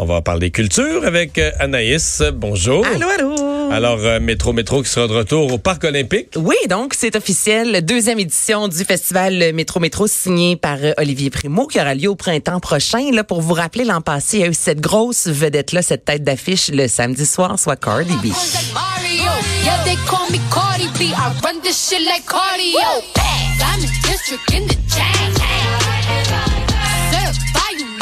On va parler culture avec euh, Anaïs. Bonjour. Allô, allô. Alors, euh, Métro Métro qui sera de retour au Parc olympique. Oui, donc c'est officiel. Deuxième édition du festival Métro Métro signé par euh, Olivier Primo qui aura lieu au printemps prochain. Là, pour vous rappeler, l'an passé, il y a eu cette grosse vedette-là, cette tête d'affiche le samedi soir, soit Cardi B. Yeah,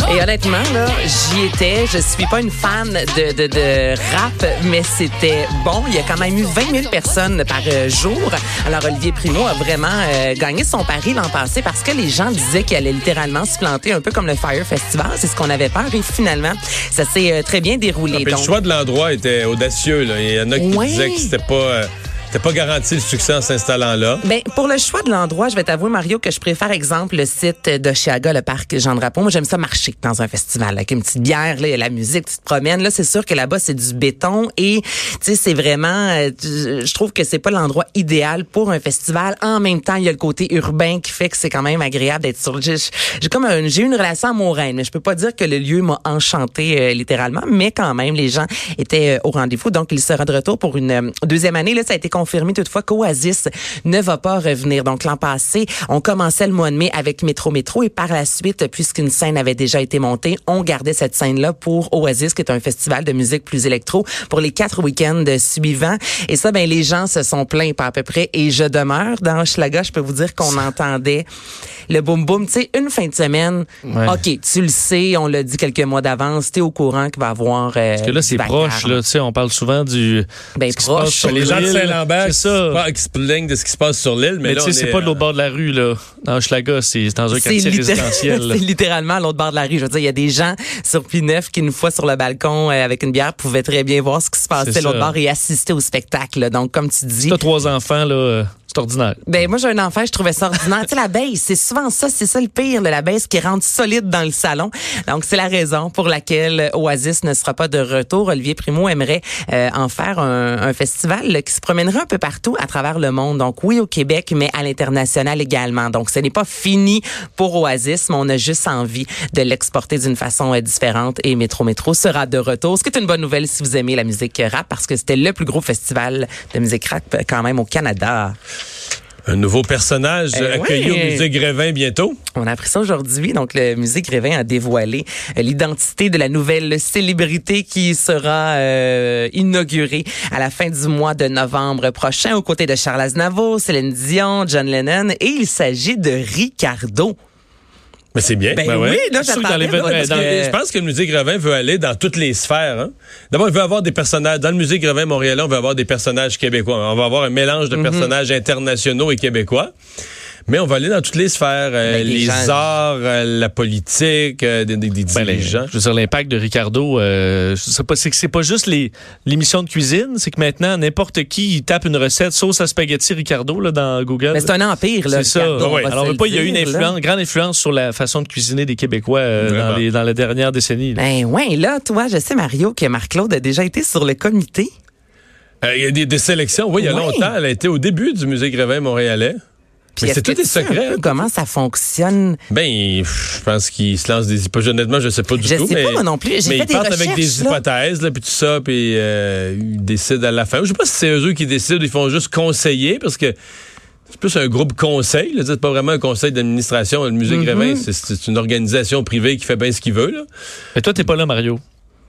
Et honnêtement, là, j'y étais. Je suis pas une fan de, de, de rap, mais c'était bon. Il y a quand même eu 20 000 personnes par euh, jour. Alors, Olivier Primo a vraiment euh, gagné son pari l'an passé parce que les gens disaient qu'il allait littéralement se planter un peu comme le Fire Festival. C'est ce qu'on avait peur. Et finalement, ça s'est euh, très bien déroulé. Puis le choix de l'endroit était audacieux. là. Il y en a qui disaient que c'était pas, euh, c'était pas garanti le succès en s'installant là? Ben, pour le choix de l'endroit, je vais t'avouer, Mario, que je préfère, exemple, le site d'Oshiaga, le parc Jean Drapeau. Moi, j'aime ça marcher dans un festival, avec une petite bière, là, y a la musique, tu te promènes. Là, c'est sûr que là-bas, c'est du béton et, tu sais, c'est vraiment, euh, je trouve que c'est pas l'endroit idéal pour un festival. En même temps, il y a le côté urbain qui fait que c'est quand même agréable d'être sur. J'ai j'ai comme un- j'ai une relation amoureuse, mais je peux pas dire que le lieu m'a enchanté euh, littéralement, mais quand même, les gens étaient euh, au rendez-vous. Donc, il sera de retour pour une deuxième année. Là, ça a été confirmé toutefois qu'Oasis ne va pas revenir. Donc, l'an passé, on commençait le mois de mai avec Métro Métro et par la suite, puisqu'une scène avait déjà été montée, on gardait cette scène-là pour Oasis, qui est un festival de musique plus électro, pour les quatre week-ends suivants. Et ça, ben, les gens se sont plaints pas à peu près. Et je demeure dans Schlaga, je peux vous dire qu'on entendait le boom boom. Tu sais, une fin de semaine, Ouais. OK, tu le sais, on l'a dit quelques mois d'avance, t'es au courant qu'il va y avoir... euh, Parce que là, c'est proche, vacarme. là. Tu sais, on parle souvent du. Ben, ce qui se proche. passe sur Les gens de. Saint-Lambert C'est qui, se plaignent de ce qui se passe sur l'île, mais, tu sais, c'est est, pas de l'autre euh, bord de la rue, là. Dans Schlaga, c'est dans un quartier résidentiel. c'est littéralement à l'autre bord de la rue. Je veux dire, il y a des gens sur P9 qui, une fois sur le balcon euh, avec une bière, pouvaient très bien voir ce qui se passait l'autre bord et assister au spectacle. Donc, comme tu Si dis, t'as trois enfants, là, euh, ben moi j'ai un enfant, je trouvais ça ordinaire. tu sais la base, c'est souvent ça, c'est ça le pire, là, la base qui rentre solide dans le salon. Donc c'est la raison pour laquelle Oasis ne sera pas de retour. Olivier Primo aimerait euh, en faire un, un festival là, qui se promènera un peu partout à travers le monde. Donc oui au Québec, mais à l'international également. Donc ce n'est pas fini pour Oasis, mais on a juste envie de l'exporter d'une façon euh, différente. Et Métro Métro sera de retour, ce qui est une bonne nouvelle si vous aimez la musique rap, parce que c'était le plus gros festival de musique rap euh, quand même au Canada. Un nouveau personnage Eh accueilli ouais. au musée Grévin bientôt. On a appris ça aujourd'hui. Donc, le musée Grévin a dévoilé euh, l'identité de la nouvelle célébrité qui sera euh, inaugurée à la fin du mois de novembre prochain aux côtés de Charles Aznavour, Céline Dion, John Lennon. Et il s'agit de Ricardo. Mais c'est bien. Ben Ben ouais. oui, là, j'attendais, que- Je pense que le musée Grévin veut aller dans toutes les sphères. hein. D'abord, il veut avoir des personnages. Dans le musée Grévin Montréal, on veut avoir des personnages québécois. On va avoir un mélange de personnages internationaux et québécois. Mais on va aller dans toutes les sphères. euh, Ben, les les gens- arts, euh, la politique, euh, des, des- des Ben, les- dirigeants. je veux dire, l'impact de Ricardo, euh, je sais pas, c'est que c'est pas juste les l'émission de cuisine, c'est que maintenant, n'importe qui il tape une recette sauce à spaghetti Ricardo là, dans Google. Mais c'est un empire, là. C'est ça. Ricardo, on Ouais. va Alors, pas, il y a eu une influence, grande influence sur la façon de cuisiner des Québécois euh, dans, les, dans la dernière décennie. là. Ben ouais, là, toi, je sais, Mario, que Marc-Claude a déjà été sur le comité. Euh, Il y a des, des sélections. Oui, il y a Oui. longtemps. Elle a été au début du musée Grévin montréalais. Puis c'est tout des secrets. comment ça fonctionne? Ben, je pense qu'il se lance des hypothèses. Honnêtement, je sais pas du Je tout. sais mais, pas, moi non plus. J'ai mais fait ils des partent avec des là. hypothèses, là, puis tout ça, puis euh, ils décident à la fin. Je sais pas si c'est eux qui décident, ils font juste conseiller, parce que c'est plus un groupe conseil. là. C'est pas vraiment un conseil d'administration. Le Mm-hmm. musée Grévin, c'est- c'est une organisation privée qui fait bien ce qu'il veut. Là. Mais toi, t'es pas là, Mario.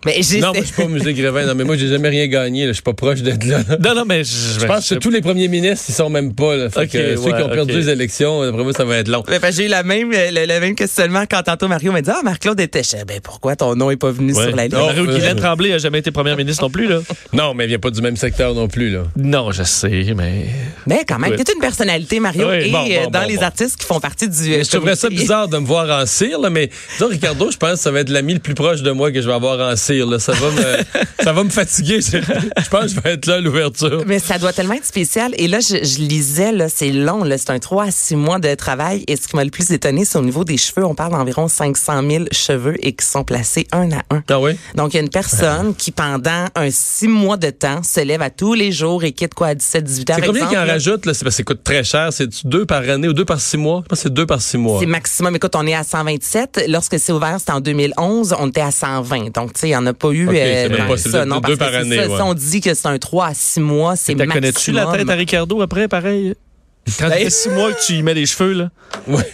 Mais j'ai Non, moi, je suis pas au musée Grévin. Non, mais moi, j'ai jamais rien gagné. là. Je suis pas proche d'être là. Non, non, mais je, Je pense que tous les premiers ministres, ils sont même pas. Là. Fait que, euh, ceux qui ont perdu les élections, après moi, ça va être long. Parce que j'ai eu la même, le, le même questionnement quand tantôt Mario m'a dit Ah, Marc-Claude était. Ben pourquoi ton nom est pas venu Ouais. sur la liste? Non. Mario euh, Guylaine Tremblay a jamais été première ministre non plus, là. Non, mais il vient pas du même secteur non plus. Là. Non, je sais, mais. Mais quand même, Ouais. t'es une personnalité, Mario, Ouais, et bon, bon, euh, dans bon, les bon. artistes qui font partie du. euh, Je trouverais ça bizarre de me voir en cire, là, mais disons, Ricardo, je pense que ça va être l'ami le plus proche de moi que je vais avoir en cire. Là. Ça, va me, ça va me fatiguer. Je je pense que je vais être là à l'ouverture. Mais ça doit tellement être spécial. Et là, je, je lisais, là, c'est long, là, c'est un 3 à 6 mois de travail. Et ce qui m'a le plus étonné, c'est au niveau des cheveux. On parle d'environ 500 000 cheveux et qui sont placés un à un. Ah oui? Donc, il y a une personne qui, pendant un six mois de temps, se lève à tous les jours et quitte quoi à 17, 18 ans. C'est combien qu'ils en? Là? C'est parce que ça coûte très cher. C'est deux par année ou deux par six mois? Je pense que c'est deux par six mois. C'est maximum. Écoute, on est à 127. Lorsque c'est ouvert, c'était en 2011. On était à 120. Donc, tu sais, n'y en a pas eu Ok, euh, même pas- ça. deux- Non, deux parce par que c'est année, ça, ouais. Si on dit que c'est un 3 à 6 mois, c'est maximum. connais-tu la tête à Ricardo après, pareil? Quand ça fait six mois que tu y mets les cheveux, là. Ouais.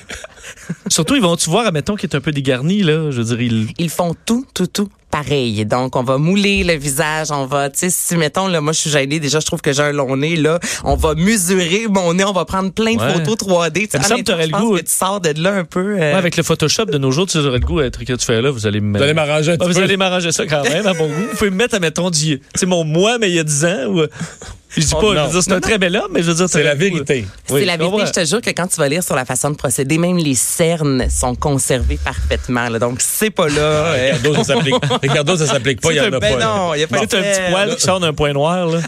Surtout, ils vont-tu voir, admettons, qu'il est un peu dégarni, là? Je veux dire, il... Ils font tout, tout, tout pareil. Donc, on va mouler le visage, on va, tu sais, si, mettons, là, moi, je suis gênée, déjà, je trouve que j'ai un long nez, là, on va mesurer mon nez, on va prendre plein de Ouais. photos 3D. Ça me semble t'aurais je le goût. que tu sors de là un peu. euh, Ouais, avec le Photoshop de nos jours, tu aurais le goût d'être que tu fais là, vous allez me Vous allez m'arranger un Ah, petit vous peu. allez m'arranger ça quand même, à bon goût. Vous pouvez me mettre, admettons, du, c'est mon moi, mais il y a 10 ans, ou, je dis pas, Oh, je veux dire, c'est un très bel homme, mais je veux dire, C'est la vérité. C'est Oui, la vérité. Je te jure que quand tu vas lire sur la façon de procéder, même les cernes sont conservées parfaitement. Là. Donc, c'est pas là. euh, Ricardo, ça s'applique. Ricardo, ça s'applique pas, il y en a ben pas. là. non, il y a pas C'est un de petit cernes. poil qui sort d'un point noir, là.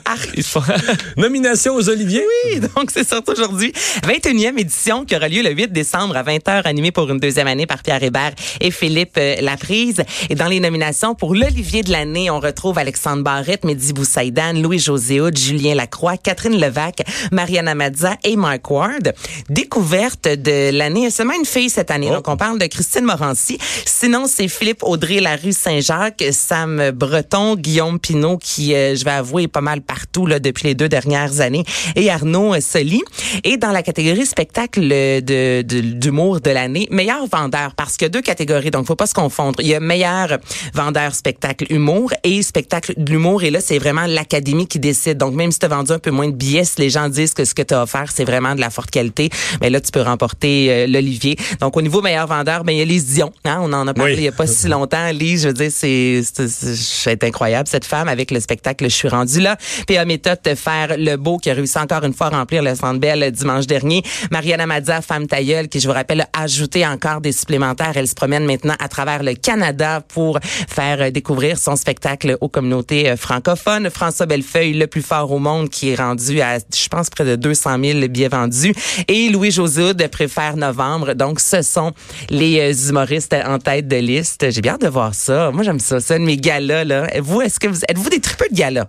Faut- Nomination aux Oliviers? Oui, donc c'est sorti aujourd'hui. 21e édition qui aura lieu le 8 décembre à 20h, animée pour une deuxième année par Pierre Hébert et Philippe euh, Laprise. Et dans les nominations pour l'Olivier de l'année, on retrouve Alexandre Barrette, Mehdi Boussaïdan, Louis-José Julien Lacroix, Catherine Levac, Mariana Mazza et Mark Ward. Découverte de l'année, seulement une fille cette année. Oh. Donc, on parle de Christine Morancy. Sinon, c'est Philippe Audrey, la rue Saint-Jacques, Sam Breton, Guillaume Pinault, qui, euh, je vais avouer, est pas mal partout là, depuis les deux dernières années, et Arnaud Soli. Et dans la catégorie spectacle de, de- d'humour de l'année, meilleur vendeur, parce qu'il y a deux catégories, donc faut pas se confondre. Il y a meilleur vendeur spectacle humour et spectacle de l'humour, et là, c'est vraiment l'académie qui décide. Donc, même si vendu un peu moins de billets, si les gens disent que ce que tu as offert, c'est vraiment de la forte qualité, mais là, tu peux remporter euh, l'Olivier. Donc, au niveau meilleur vendeur, ben, il y a Lise Dion. Hein, on en a parlé Oui. il y a pas si longtemps. Lise, je veux dire, c'est, c'est, incroyable, cette femme, avec le spectacle Je suis rendu là. PA Méthode de faire le beau, qui a réussi encore une fois à remplir le Centre Bell dimanche dernier. Mariana Mazza, femme tailleule, qui, je vous rappelle, a ajouté encore des supplémentaires. Elle se promène maintenant à travers le Canada pour faire euh, découvrir son spectacle aux communautés euh, francophones. François Bellefeuille, le plus fort au monde, qui est rendu à, je pense, près de 200 000 billets vendus. Et Louis Josoud préfère novembre. Donc, ce sont les euh, humoristes en tête de liste. J'ai bien hâte de voir ça. Moi, j'aime ça. Ça, de mes galas, là. Vous, est-ce que vous, êtes-vous des tripeux de galas?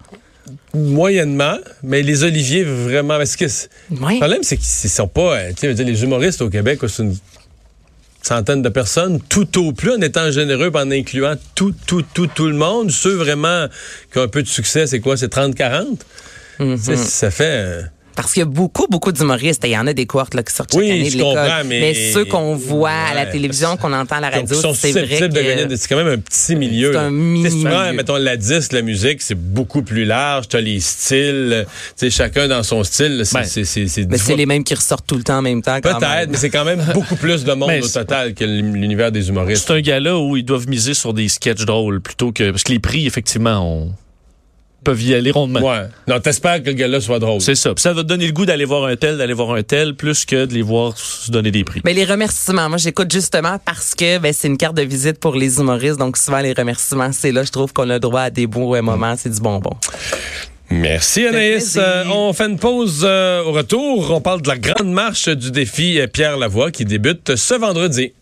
Moyennement, mais les Oliviers, vraiment. Que c'est- Oui. le problème, c'est qu'ils sont pas. euh, Tu sais, les humoristes au Québec, c'est une centaine de personnes, tout au plus, en étant généreux, en incluant tout, tout, tout, tout le monde. Ceux vraiment qui ont un peu de succès, c'est quoi? C'est 30-40? Mm-hmm. Ça fait. euh, Parce qu'il y a beaucoup, beaucoup d'humoristes. Il y en a des cohortes là, qui sortent chaque Oui, année je de l'école. comprends, mais- ceux qu'on voit à la télévision, qu'on entend à la radio, c'est vrai susceptibles de gagner. que... C'est quand même un petit milieu. C'est un mini milieu. mettons, la disque, la musique, c'est beaucoup plus large. Tu as les styles. euh, Tu sais, chacun dans son style. C'est Ben, c'est- Mais c'est fois- les mêmes qui ressortent tout le temps en même temps. Peut-être, mais c'est quand même beaucoup plus de monde Mais au total que l'univers des humoristes. C'est un gala où ils doivent miser sur des sketchs drôles plutôt que. Parce que les prix, effectivement, on... peuvent y aller rondement. Ouais. Non, t'espères que le gars-là soit drôle. C'est ça. Puis ça va te donner le goût d'aller voir un tel, d'aller voir un tel, plus que de les voir se donner des prix. Mais les remerciements, moi j'écoute justement parce que ben, c'est une carte de visite pour les humoristes, donc souvent les remerciements, c'est là, je trouve qu'on a droit à des beaux euh, moments, c'est du bonbon. Merci Anaïs. Euh, on fait une pause euh, au retour. On parle de la grande marche du défi Pierre Lavoie qui débute ce vendredi.